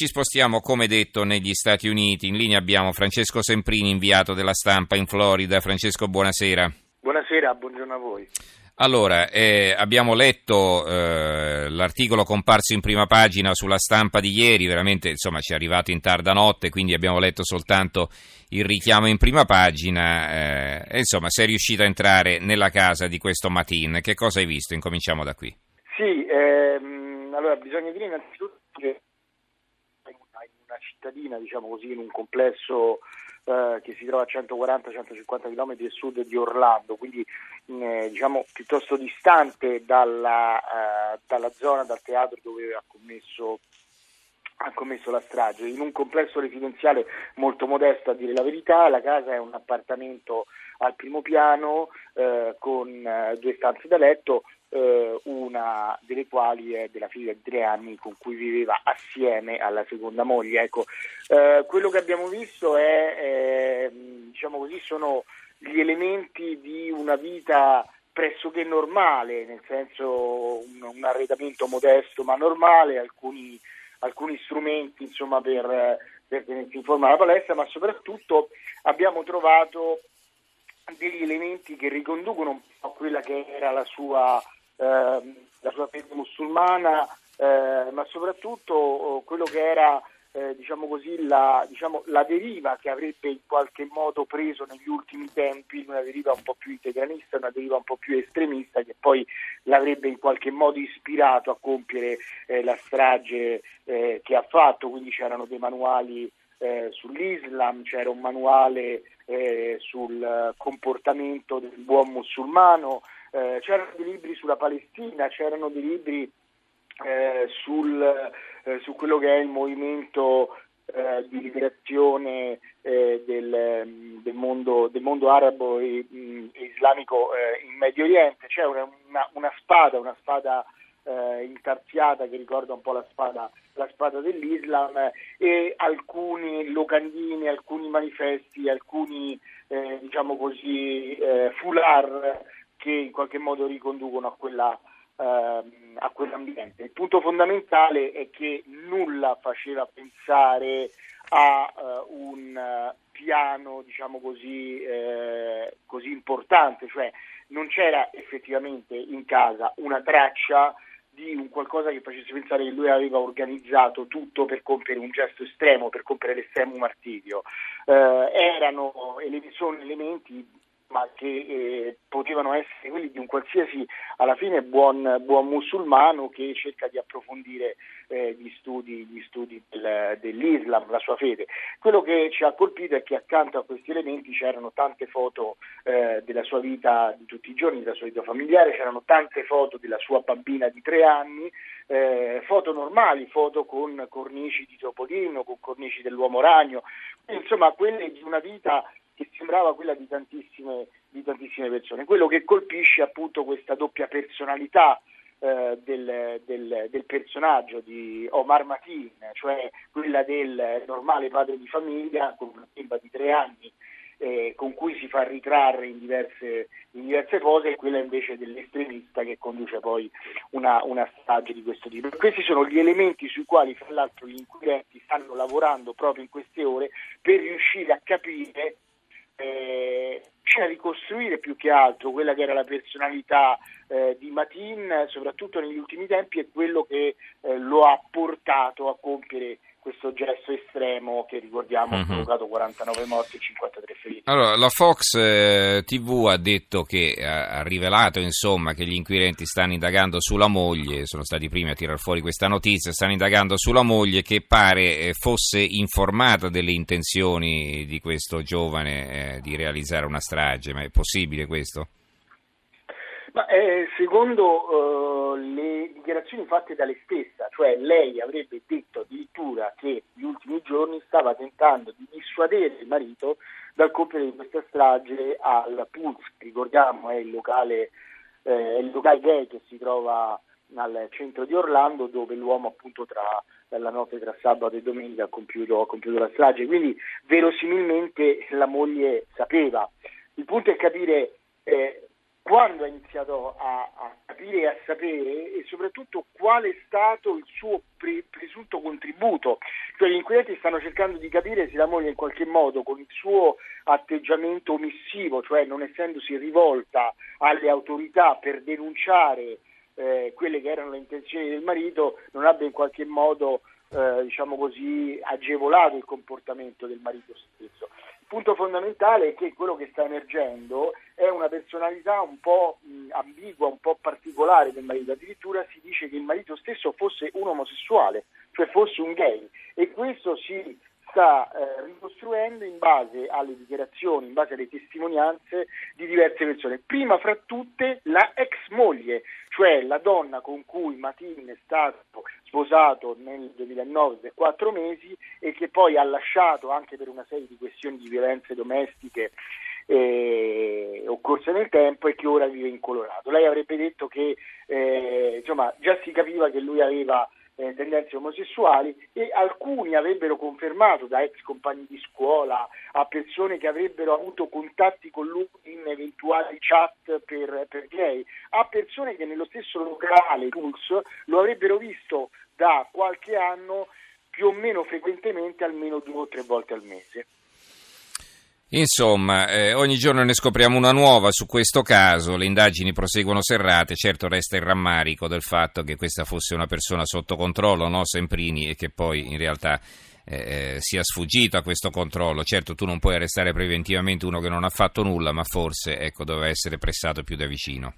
ci spostiamo, come detto, negli Stati Uniti. In linea abbiamo Francesco Semprini, inviato della stampa in Florida. Francesco, buonasera. Buonasera, buongiorno a voi. Allora, eh, abbiamo letto eh, l'articolo comparso in prima pagina sulla stampa di ieri, veramente insomma ci è arrivato in tarda notte, quindi abbiamo letto soltanto il richiamo in prima pagina eh, insomma sei riuscito a entrare nella casa di questo Matin. Che cosa hai visto? Incominciamo da qui. Sì, ehm, allora bisogna dire innanzitutto che cittadina, diciamo così, in un complesso eh, che si trova a 140-150 km a sud di Orlando, quindi eh, diciamo piuttosto distante dalla, eh, dalla, zona, dal teatro dove ha commesso, ha commesso la strage. In un complesso residenziale molto modesto a dire la verità, la casa è un appartamento al primo piano eh, con eh, due stanze da letto, eh, una delle quali è della figlia di tre anni con cui viveva assieme alla seconda moglie. Ecco, eh, quello che abbiamo visto è, eh, diciamo così, sono gli elementi di una vita pressoché normale, nel senso un, un arredamento modesto ma normale, alcuni, alcuni strumenti insomma, per, per tenersi in forma la palestra, ma soprattutto abbiamo trovato degli elementi che riconducono a quella che era la sua la sua fede musulmana, eh, ma soprattutto oh, quello che era eh, diciamo così, la, diciamo, la, deriva che avrebbe in qualche modo preso negli ultimi tempi, una deriva un po' più integralista, una deriva un po' più estremista che poi l'avrebbe in qualche modo ispirato a compiere eh, la strage eh, che ha fatto, quindi c'erano dei manuali eh, sull'Islam, c'era un manuale eh, sul comportamento del buon musulmano, eh, c'erano dei libri sulla Palestina, c'erano dei libri eh, sul, eh, su quello che è il movimento eh, di liberazione eh, del, del, mondo, del, mondo, arabo e, mm, islamico eh, in Medio Oriente, c'è una, una, una spada, una spada intarsiata che ricorda un po' la spada, la spada dell'Islam e alcuni locandini, alcuni manifesti, alcuni diciamo così foulard che in qualche modo riconducono a, quella, ehm, a quell'ambiente. Il punto fondamentale è che nulla faceva pensare a uh, un piano diciamo così, eh, così importante, cioè non c'era effettivamente in casa una traccia di un qualcosa che facesse pensare che lui aveva organizzato tutto per compiere un gesto estremo, per compiere l'estremo martirio. Eh, erano, sono elementi ma che eh, potevano essere quelli di un qualsiasi alla fine buon, buon musulmano che cerca di approfondire eh, gli studi, gli studi del, dell'Islam, la sua fede. Quello che ci ha colpito è che accanto a questi elementi c'erano tante foto eh, della sua vita di tutti i giorni, della sua vita familiare, c'erano tante foto della sua bambina di tre anni, eh, foto normali, foto con cornici di Topolino, con cornici dell'uomo ragno, insomma quelle di una vita che sembrava quella di tantissime, di tantissime persone. Quello che colpisce appunto questa doppia personalità eh, del, del, del, personaggio di Omar Matin, cioè quella del normale padre di famiglia con una bimba di tre anni eh, con cui si fa ritrarre in diverse, in diverse, cose e quella invece dell'estremista che conduce poi una, una strage di questo tipo. Questi sono gli elementi sui quali fra l'altro gli inquirenti stanno lavorando proprio in queste ore per riuscire a capire eh, a ricostruire più che altro quella che era la personalità eh, di Matin, soprattutto negli ultimi tempi, e quello che eh, lo ha portato a compiere questo gesto estremo che ricordiamo ha provocato 49 morti e 53 feriti. Allora, la Fox eh, TV ha detto che ha, rivelato insomma, che gli inquirenti stanno indagando sulla moglie, sono stati i primi a tirar fuori questa notizia, stanno indagando sulla moglie che pare eh, fosse informata delle intenzioni di questo giovane eh, di realizzare una strage, ma è possibile questo? Ma, eh, secondo uh, le dichiarazioni fatte da lei stessa, cioè lei avrebbe detto addirittura che negli ultimi giorni stava tentando di dissuadere il marito dal compiere di questa strage al Pulse, ricordiamo è il locale, eh, il locale gay che si trova al centro di Orlando dove l'uomo appunto tra la notte tra sabato e domenica ha compiuto, ha compiuto la strage, quindi verosimilmente la moglie sapeva. Il punto è capire eh, quando ha iniziato a, a, capire e a sapere e soprattutto qual è stato il suo pre, presunto contributo. Cioè gli inquirenti stanno cercando di capire se la moglie in qualche modo con il suo atteggiamento omissivo, cioè non essendosi rivolta alle autorità per denunciare eh, quelle che erano le intenzioni del marito, non abbia in qualche modo eh, diciamo così, agevolato il comportamento del marito stesso. Punto fondamentale è che quello che sta emergendo è una personalità un po' ambigua, un po' particolare del marito, addirittura si dice che il marito stesso fosse un omosessuale, cioè fosse un gay. E questo si sta eh, ricostruendo in base alle dichiarazioni, in base alle testimonianze di diverse persone. Prima fra tutte la ex moglie, cioè la donna con cui Matin è stato sposato nel 2009 per quattro mesi e che poi ha lasciato anche per una serie di questioni di violenze domestiche eh, occorse nel tempo e che ora vive in Colorado. Lei avrebbe detto che eh, insomma, già si capiva che lui aveva eh, tendenze omosessuali e alcuni avrebbero confermato da ex compagni di scuola a persone che avrebbero avuto contatti con lui in eventuali chat per, per gay, a persone che nello stesso locale Pulse lo avrebbero visto da qualche anno più o meno frequentemente almeno due o tre volte al mese. Insomma, eh, ogni giorno ne scopriamo una nuova su questo caso, le indagini proseguono serrate, certo resta il rammarico del fatto che questa fosse una persona sotto controllo, no Semprini, e che poi in realtà eh, eh, sia sfuggito a questo controllo. Certo tu non puoi arrestare preventivamente uno che non ha fatto nulla, ma forse ecco, doveva essere pressato più da vicino.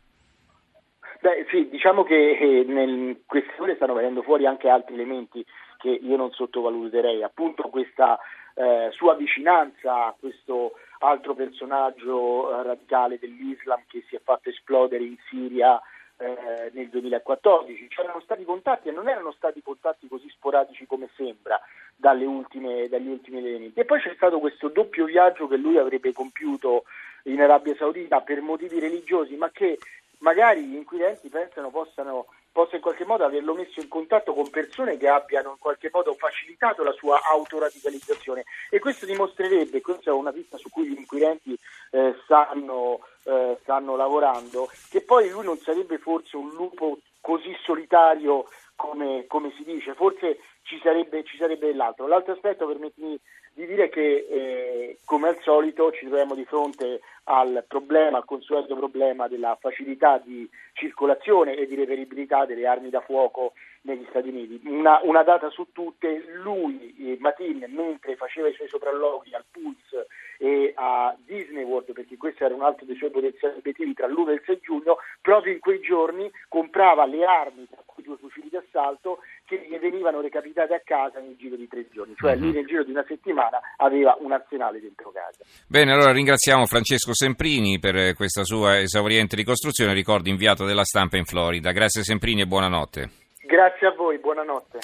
Beh sì, diciamo che eh, nel queste ore stanno venendo fuori anche altri elementi che io non sottovaluterei, appunto questa eh, sua vicinanza a questo altro personaggio eh, radicale dell'Islam che si è fatto esplodere in Siria eh, nel 2014. C'erano stati contatti e non erano stati contatti così sporadici come sembra ultime, dagli ultimi elementi. E poi c'è stato questo doppio viaggio che lui avrebbe compiuto in Arabia Saudita per motivi religiosi, ma che magari gli inquirenti pensano possano possa in qualche modo averlo messo in contatto con persone che abbiano in qualche modo facilitato la sua autoradicalizzazione. E questo dimostrerebbe, questa è una pista su cui gli inquirenti eh, stanno, eh, stanno lavorando, che poi lui non sarebbe forse un lupo così solitario come, come si dice, forse ci sarebbe, ci sarebbe l'altro. L'altro aspetto, permettimi di dire che eh, come al solito ci troviamo di fronte al problema, al consueto problema della facilità di circolazione e di reperibilità delle armi da fuoco negli Stati Uniti. Una, una data su tutte, lui, eh, Matin, mentre faceva i suoi sopralluoghi al Pulse e a Disney World, perché questo era un altro dei suoi potenziali obiettivi tra l'1 e il 6 giugno, proprio in quei giorni comprava le armi, tra cui due fucili d'assalto, che gli venivano recapitate a casa nel giro di tre giorni, cioè lui mhm. nel giro di una settimana aveva un arsenale dentro casa. Bene, allora ringraziamo Francesco Semprini per questa sua esauriente ricostruzione, ricordo inviato della stampa in Florida. Grazie Semprini e buonanotte. Grazie a voi, buonanotte.